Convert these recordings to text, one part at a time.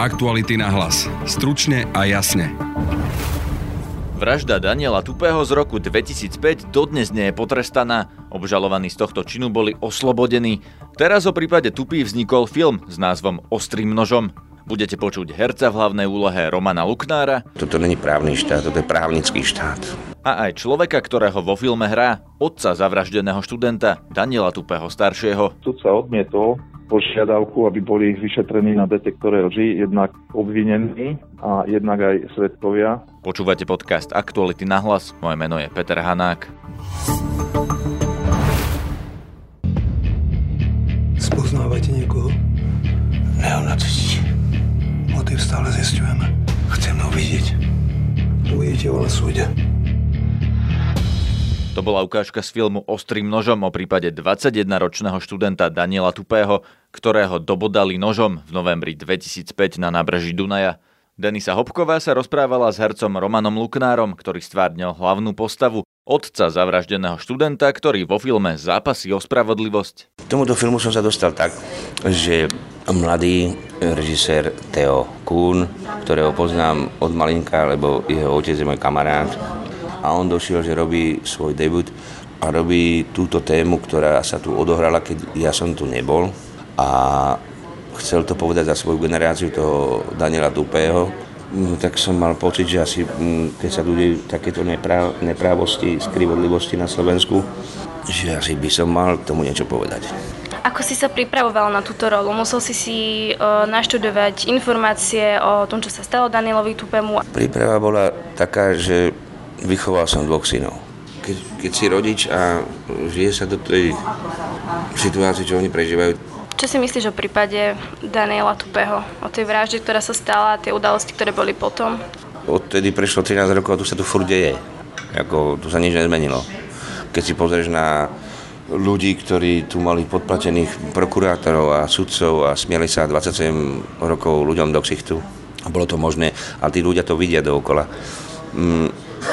Aktuality na hlas. Stručne a jasne. Vražda Daniela Tupého z roku 2005 dodnes nie je potrestaná. Obžalovaní z tohto činu boli oslobodení. Teraz o prípade Tupy vznikol film s názvom Ostrým nožom. Budete počuť herca v hlavnej úlohe Romana Luknára. Toto není právny štát, toto je právnický štát. A aj človeka, ktorého vo filme hrá, otca zavraždeného študenta Daniela Tupého staršieho. Sudca odmietol požiadavku, aby boli vyšetrení na detektore lži, jednak obvinení a jednak aj svetkovia. Počúvate podcast Aktuality na hlas, moje meno je Peter Hanák. Spoznávate niekoho? Neonacisti. Motiv stále zistujeme. Chceme ho vidieť. Uvidíte ho na súde. To bola ukážka z filmu Ostrým nožom o prípade 21-ročného študenta Daniela Tupého, ktorého dobodali nožom v novembri 2005 na nábreží Dunaja. Denisa Hopková sa rozprávala s hercom Romanom Luknárom, ktorý stvárnil hlavnú postavu, otca zavraždeného študenta, ktorý vo filme zápasí o spravodlivosť. K tomuto filmu som sa dostal tak, že mladý režisér Theo Kuhn, ktorého poznám od malinka, lebo jeho otec je môj kamarát, a on došiel, že robí svoj debut a robí túto tému, ktorá sa tu odohrala, keď ja som tu nebol a chcel to povedať za svoju generáciu toho Daniela Tupého, no, tak som mal pocit, že asi mm, keď sa tu takéto neprá, neprávosti, skrivodlivosti na Slovensku, že asi by som mal tomu niečo povedať. Ako si sa pripravoval na túto rolu? Musel si si uh, naštudovať informácie o tom, čo sa stalo Danielovi Tupemu? Príprava bola taká, že vychoval som dvoch synov. Keď, keď si rodič a žije sa do tej situácii, čo oni prežívajú. Čo si myslíš o prípade Daniela Tupého? O tej vražde, ktorá sa stala a tie udalosti, ktoré boli potom? Odtedy prešlo 13 rokov a tu sa tu furt deje. Ako, tu sa nič nezmenilo. Keď si pozrieš na ľudí, ktorí tu mali podplatených prokurátorov a sudcov a smieli sa 27 rokov ľuďom do ksichtu. A bolo to možné, a tí ľudia to vidia dookola. Mm,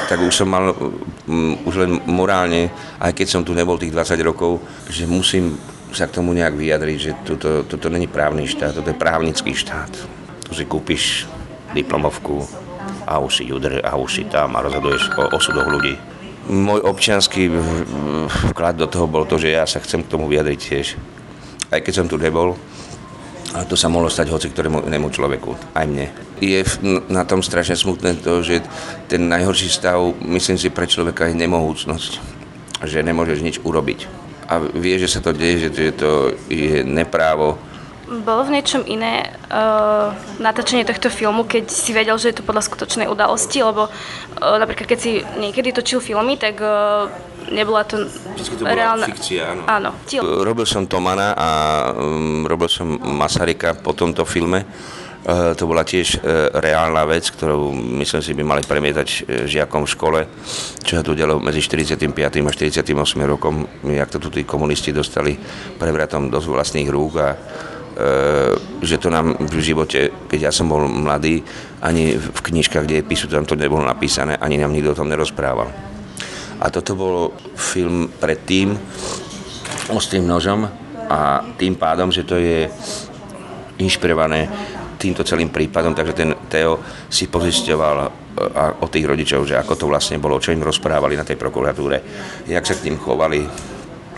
tak už som mal um, už len morálne, aj keď som tu nebol tých 20 rokov, že musím sa k tomu nejak vyjadriť, že toto, toto není právny štát, toto je právnický štát. Tu si kúpiš diplomovku a už si judr a už si tam a rozhoduješ o osudoch ľudí. Môj občianský vklad do toho bol to, že ja sa chcem k tomu vyjadriť tiež. Aj keď som tu nebol, ale to sa mohlo stať hoci ktorému inému človeku, aj mne. Je na tom strašne smutné to, že ten najhorší stav, myslím si, pre človeka je nemohúcnosť. Že nemôžeš nič urobiť. A vie, že sa to deje, že to je neprávo, bolo v niečom iné uh, natáčanie tohto filmu, keď si vedel, že je to podľa skutočnej udalosti, lebo uh, napríklad keď si niekedy točil filmy, tak uh, nebola to Vždycky to bola reálna... fikcia, áno. áno. Robil som Tomana a um, robil som Masarika po tomto filme. Uh, to bola tiež uh, reálna vec, ktorú myslím si by mali premietať žiakom v škole, čo sa tu dialo medzi 45. a 48. rokom, jak to tu tí komunisti dostali prevratom do vlastných rúk a že to nám v živote, keď ja som bol mladý, ani v knižkách, kde je písu, tam to nebolo napísané, ani nám nikto o tom nerozprával. A toto bol film pred tým ostrým nožom a tým pádom, že to je inšpirované týmto celým prípadom, takže ten Teo si pozisťoval eh, o tých rodičov, že ako to vlastne bolo, čo im rozprávali na tej prokuratúre, jak sa k tým chovali.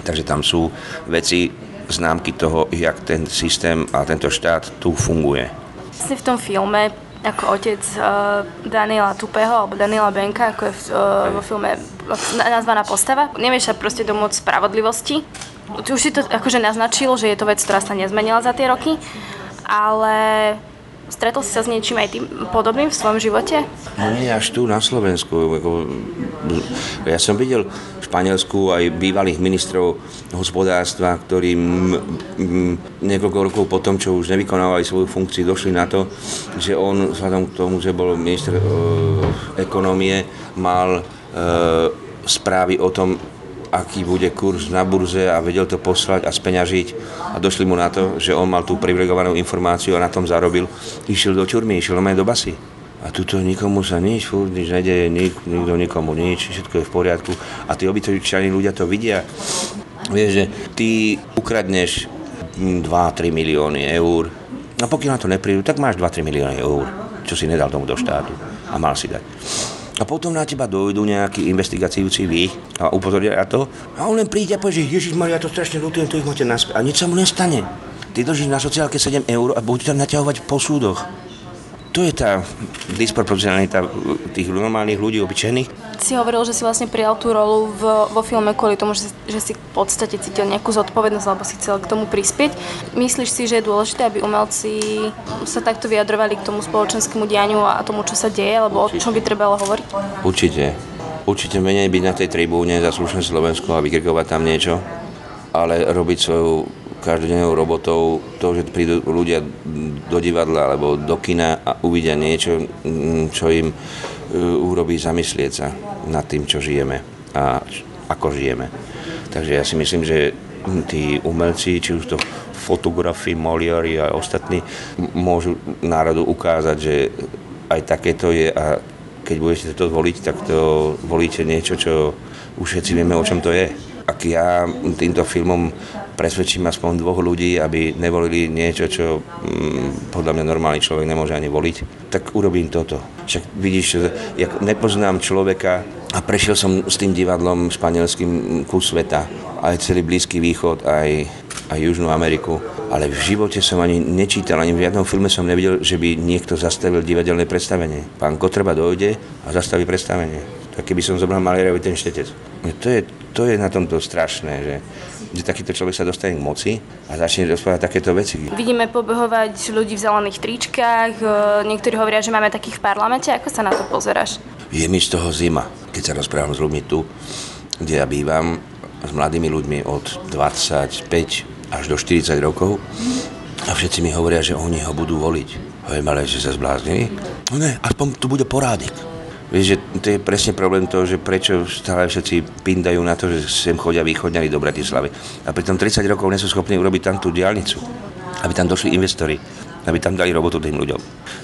Takže tam sú veci, známky toho, jak ten systém a tento štát tu funguje. Si v tom filme ako otec uh, Daniela Tupého alebo Daniela Benka, ako je v, uh, vo filme nazvaná postava. Nevieš sa proste domôcť spravodlivosti. Ty už si to akože naznačil, že je to vec, ktorá sa nezmenila za tie roky, ale Stretol si sa s niečím aj tým podobným v svojom živote? No nie až tu na Slovensku. Ja som videl v Španielsku aj bývalých ministrov hospodárstva, ktorí niekoľko rokov po tom, čo už nevykonávali svoju funkciu, došli na to, že on vzhľadom k tomu, že bol minister e, ekonomie, mal e, správy o tom, aký bude kurz na burze a vedel to poslať a speňažiť a došli mu na to, že on mal tú privilegovanú informáciu a na tom zarobil, išiel do čurmy, išiel normálne do basy. A tuto nikomu sa nič, furt nič nedeje, nik, nikto nikomu nič, všetko je v poriadku. A tí obyčajní ľudia to vidia. Vieš, že ty ukradneš 2-3 milióny eur, A pokiaľ na to neprídu, tak máš 2-3 milióny eur, čo si nedal tomu do štátu a mal si dať. A potom na teba dojdu nejakí investigatívci vy a upozornia na to. A on len príde a povie, že Ježiš Maria, to strašne ľutujem, to ich máte naspäť. A nič sa mu nestane. Ty držíš na sociálke 7 eur a budú tam naťahovať po súdoch. To je tá disproporcionalita tých normálnych ľudí, obyčajných. Si hovoril, že si vlastne prijal tú rolu v, vo filme kvôli tomu, že, že si v podstate cítil nejakú zodpovednosť alebo si chcel k tomu prispieť. Myslíš si, že je dôležité, aby umelci sa takto vyjadrovali k tomu spoločenskému dianiu a tomu, čo sa deje, alebo Určite. o čom by trebalo hovoriť? Určite. Určite menej byť na tej tribúne za slušné Slovensko a vykrikovať tam niečo, ale robiť svoju každodennou robotou to, že prídu ľudia do divadla alebo do kina a uvidia niečo, mm, čo im e, urobí zamyslieť sa nad tým, čo žijeme a ako žijeme. Takže ja si myslím, že tí umelci, či už to fotografi, moliari a ostatní, môžu národu ukázať, že aj takéto je a keď budete to voliť, tak to volíte niečo, čo už všetci vieme, o čom to je. Ak ja týmto filmom presvedčím aspoň dvoch ľudí, aby nevolili niečo, čo mm, podľa mňa normálny človek nemôže ani voliť, tak urobím toto. Však vidíš, ja nepoznám človeka a prešiel som s tým divadlom španielským kus sveta, aj celý Blízky východ, aj, aj Južnú Ameriku, ale v živote som ani nečítal, ani v žiadnom filme som nevidel, že by niekto zastavil divadelné predstavenie. Pán Kotreba dojde a zastaví predstavenie. Tak keby som zobral Malierovi ten štetec. To je, to je na tomto strašné, že že takýto človek sa dostane k moci a začne rozprávať takéto veci. Vidíme pobehovať ľudí v zelených tričkách, e, niektorí hovoria, že máme takých v parlamente. Ako sa na to pozeráš? Je mi z toho zima, keď sa rozprávam s ľuďmi tu, kde ja bývam, s mladými ľuďmi od 25 až do 40 rokov a všetci mi hovoria, že oni ho budú voliť. Hovorím, ale že sa zbláznili? No ne, aspoň tu bude porádnik. Vieš, že to je presne problém toho, že prečo stále všetci pindajú na to, že sem chodia východňari do Bratislavy. A pritom 30 rokov nie sú schopní urobiť tam tú diálnicu, aby tam došli investori, aby tam dali robotu tým ľuďom.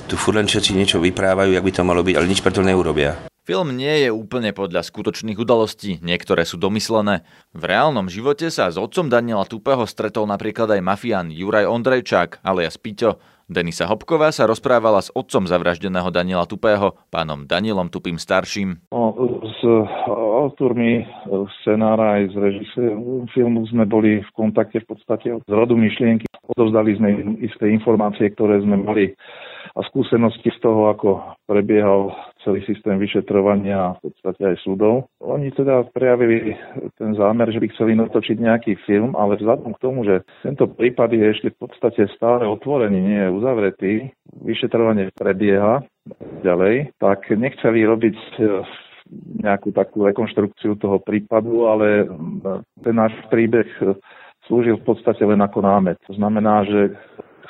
Tu furt len všetci niečo vyprávajú, jak by to malo byť, ale nič preto neurobia. Film nie je úplne podľa skutočných udalostí, niektoré sú domyslené. V reálnom živote sa s otcom Daniela Tupého stretol napríklad aj mafián Juraj Ondrejčák, alias Piťo, Denisa Hopková sa rozprávala s otcom zavraždeného Daniela Tupého, pánom Danielom Tupým starším. No, s autormi scenára aj s režisérom filmu sme boli v kontakte v podstate z rodu myšlienky. Odovzdali sme isté informácie, ktoré sme mali a skúsenosti z toho, ako prebiehal celý systém vyšetrovania a v podstate aj súdov. Oni teda prejavili ten zámer, že by chceli natočiť nejaký film, ale vzhľadom k tomu, že tento prípad je ešte v podstate stále otvorený, nie je uzavretý, vyšetrovanie prebieha ďalej, tak nechceli robiť eh, nejakú takú rekonštrukciu toho prípadu, ale ten náš príbeh slúžil v podstate len ako námet. To znamená, že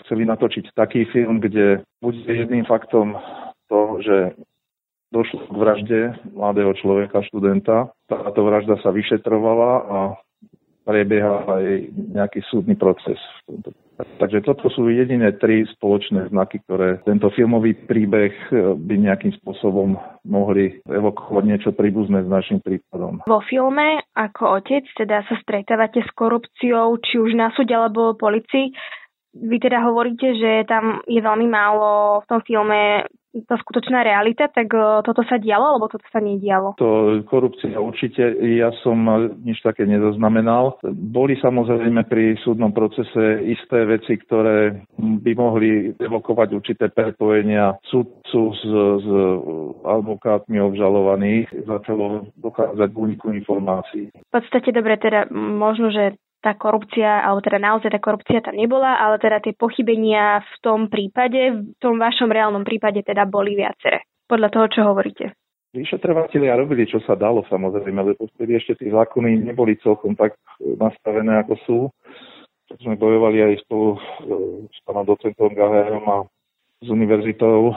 chceli natočiť taký film, kde bude jedným faktom to, že došlo k vražde mladého človeka, študenta. Táto vražda sa vyšetrovala a prebieha aj nejaký súdny proces. Takže toto sú jediné tri spoločné znaky, ktoré tento filmový príbeh by nejakým spôsobom mohli evokovať niečo príbuzné s našim prípadom. Vo filme ako otec teda sa stretávate s korupciou, či už na súde alebo policii vy teda hovoríte, že tam je veľmi málo v tom filme tá skutočná realita, tak e, toto sa dialo, alebo toto sa nedialo? To korupcia určite, ja som nič také nezaznamenal. Boli samozrejme pri súdnom procese isté veci, ktoré by mohli evokovať určité prepojenia súdcu s, s advokátmi obžalovaných. Začalo dochádzať k úniku informácií. V podstate dobre, teda možno, že tá korupcia, alebo teda naozaj tá korupcia tam nebola, ale teda tie pochybenia v tom prípade, v tom vašom reálnom prípade teda boli viaceré. Podľa toho, čo hovoríte. Vyšetrovatelia robili, čo sa dalo samozrejme, lebo vtedy ešte tie zákony neboli celkom tak nastavené, ako sú. Tak sme bojovali aj spolu e, s pánom docentom Gaherom a s univerzitou, e,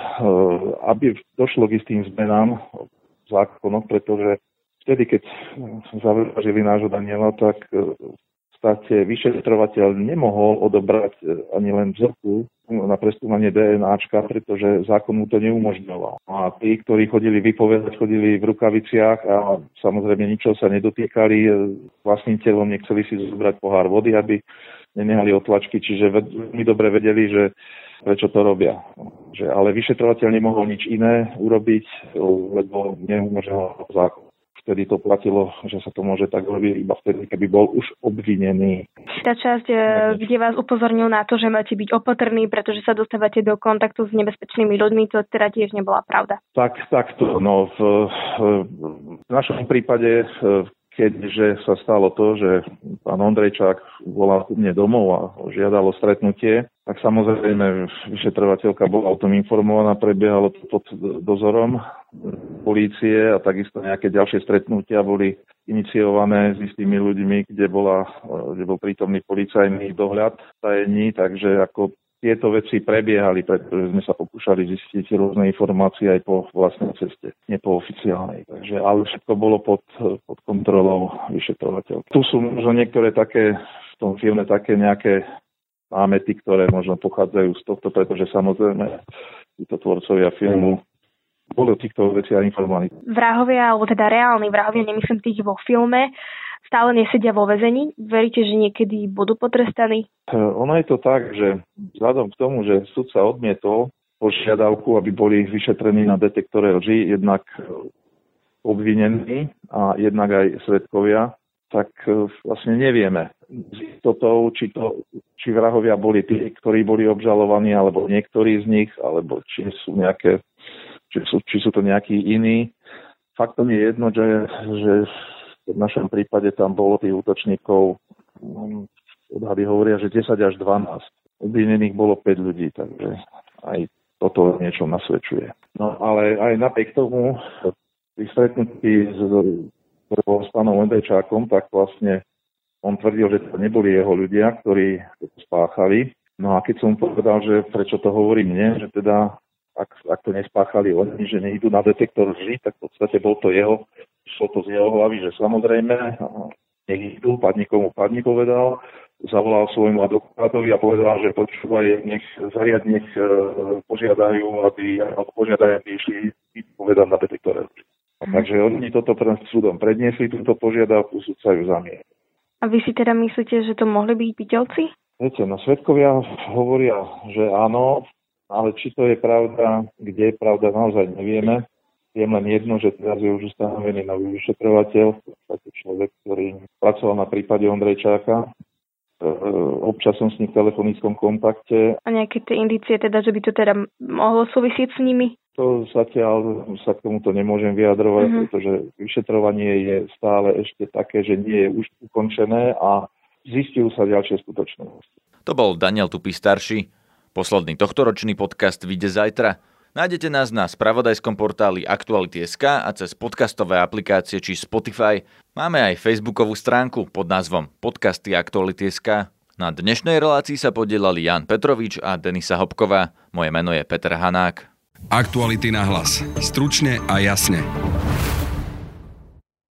aby došlo k istým zmenám v zákonoch, pretože vtedy, keď zavražili nášho Daniela, tak e, podstate vyšetrovateľ nemohol odobrať e, ani len vzorku na preskúmanie DNAčka, pretože zákon mu to neumožňoval. A tí, ktorí chodili vypovedať, chodili v rukaviciach a samozrejme ničo sa nedotýkali, e, vlastným telom nechceli si zobrať pohár vody, aby nenehali otlačky, čiže veľmi dobre vedeli, že prečo to robia. Že, ale vyšetrovateľ nemohol nič iné urobiť, lebo neumožňoval zákon vtedy to platilo, že sa to môže tak robiť iba vtedy, keby bol už obvinený. Tá časť, e, kde vás upozornil na to, že máte byť opatrní, pretože sa dostávate do kontaktu s nebezpečnými ľuďmi, to teda tiež nebola pravda. Tak, takto. No, v, v našom prípade, e, keďže sa stalo to, že pán Ondrejčák volal ku mne domov a žiadal o stretnutie, tak samozrejme vyšetrovateľka bola o tom informovaná, prebiehalo to pod dozorom polície a takisto nejaké ďalšie stretnutia boli iniciované s istými ľuďmi, kde, bola, kde bol prítomný policajný dohľad tajení, takže ako tieto veci prebiehali, pretože sme sa pokúšali zistiť rôzne informácie aj po vlastnej ceste, nie po oficiálnej. Takže, ale všetko bolo pod, pod kontrolou vyšetrovateľ. Tu sú možno niektoré také, v tom filme také nejaké námety, ktoré možno pochádzajú z tohto, pretože samozrejme títo tvorcovia filmu boli o týchto veciach informovaní. Vrahovia, alebo teda reálni vrahovia, nemyslím tých vo filme, stále nesedia vo väzení? Veríte, že niekedy budú potrestaní? E, ono je to tak, že vzhľadom k tomu, že súd sa odmietol požiadavku, aby boli vyšetrení na detektore lži, jednak obvinení a jednak aj svetkovia, tak e, vlastne nevieme s istotou, či, to, či vrahovia boli tí, ktorí boli obžalovaní, alebo niektorí z nich, alebo či sú nejaké, či sú, či sú to nejakí iní. Faktom je jedno, že, že v našom prípade tam bolo tých útočníkov, mm, odhady hovoria, že 10 až 12. Obvinených bolo 5 ľudí, takže aj toto niečo nasvedčuje. No ale aj napriek tomu, pri stretnutí s, s pánom Lendečákom, tak vlastne on tvrdil, že to neboli jeho ľudia, ktorí to spáchali. No a keď som povedal, že prečo to hovorí mne, že teda ak, ak to nespáchali oni, že nejdú na detektor lži, tak v podstate bol to jeho šlo to z jeho hlavy, že samozrejme, nech idú, padni komu padni povedal, zavolal svojmu advokátovi a povedal, že počúvaj, nech zariad, nech e, požiadajú, aby, alebo požiadajú, aby išli povedať na detektore. Mm. Takže oni toto pred súdom predniesli, túto požiadavku, súd sa ju zamietol. A vy si teda myslíte, že to mohli byť bytelci? Viete, no svetkovia hovoria, že áno, ale či to je pravda, kde je pravda, naozaj nevieme. Viem len jedno, že teraz je už ustanovený nový vyšetrovateľ, taký človek, ktorý pracoval na prípade Ondrejčáka. E, občas som s ním v telefonickom kontakte. A nejaké tie indície teda, že by to teda mohlo súvisieť s nimi? To zatiaľ sa k tomuto nemôžem vyjadrovať, mm-hmm. pretože vyšetrovanie je stále ešte také, že nie je už ukončené a zistujú sa ďalšie skutočnosti. To bol Daniel Tupy starší. Posledný tohtoročný podcast vyjde zajtra. Nájdete nás na spravodajskom portáli Aktuality.sk a cez podcastové aplikácie či Spotify. Máme aj facebookovú stránku pod názvom Podcasty Aktuality.sk. Na dnešnej relácii sa podielali Jan Petrovič a Denisa Hopková. Moje meno je Peter Hanák. Aktuality na hlas. Stručne a jasne.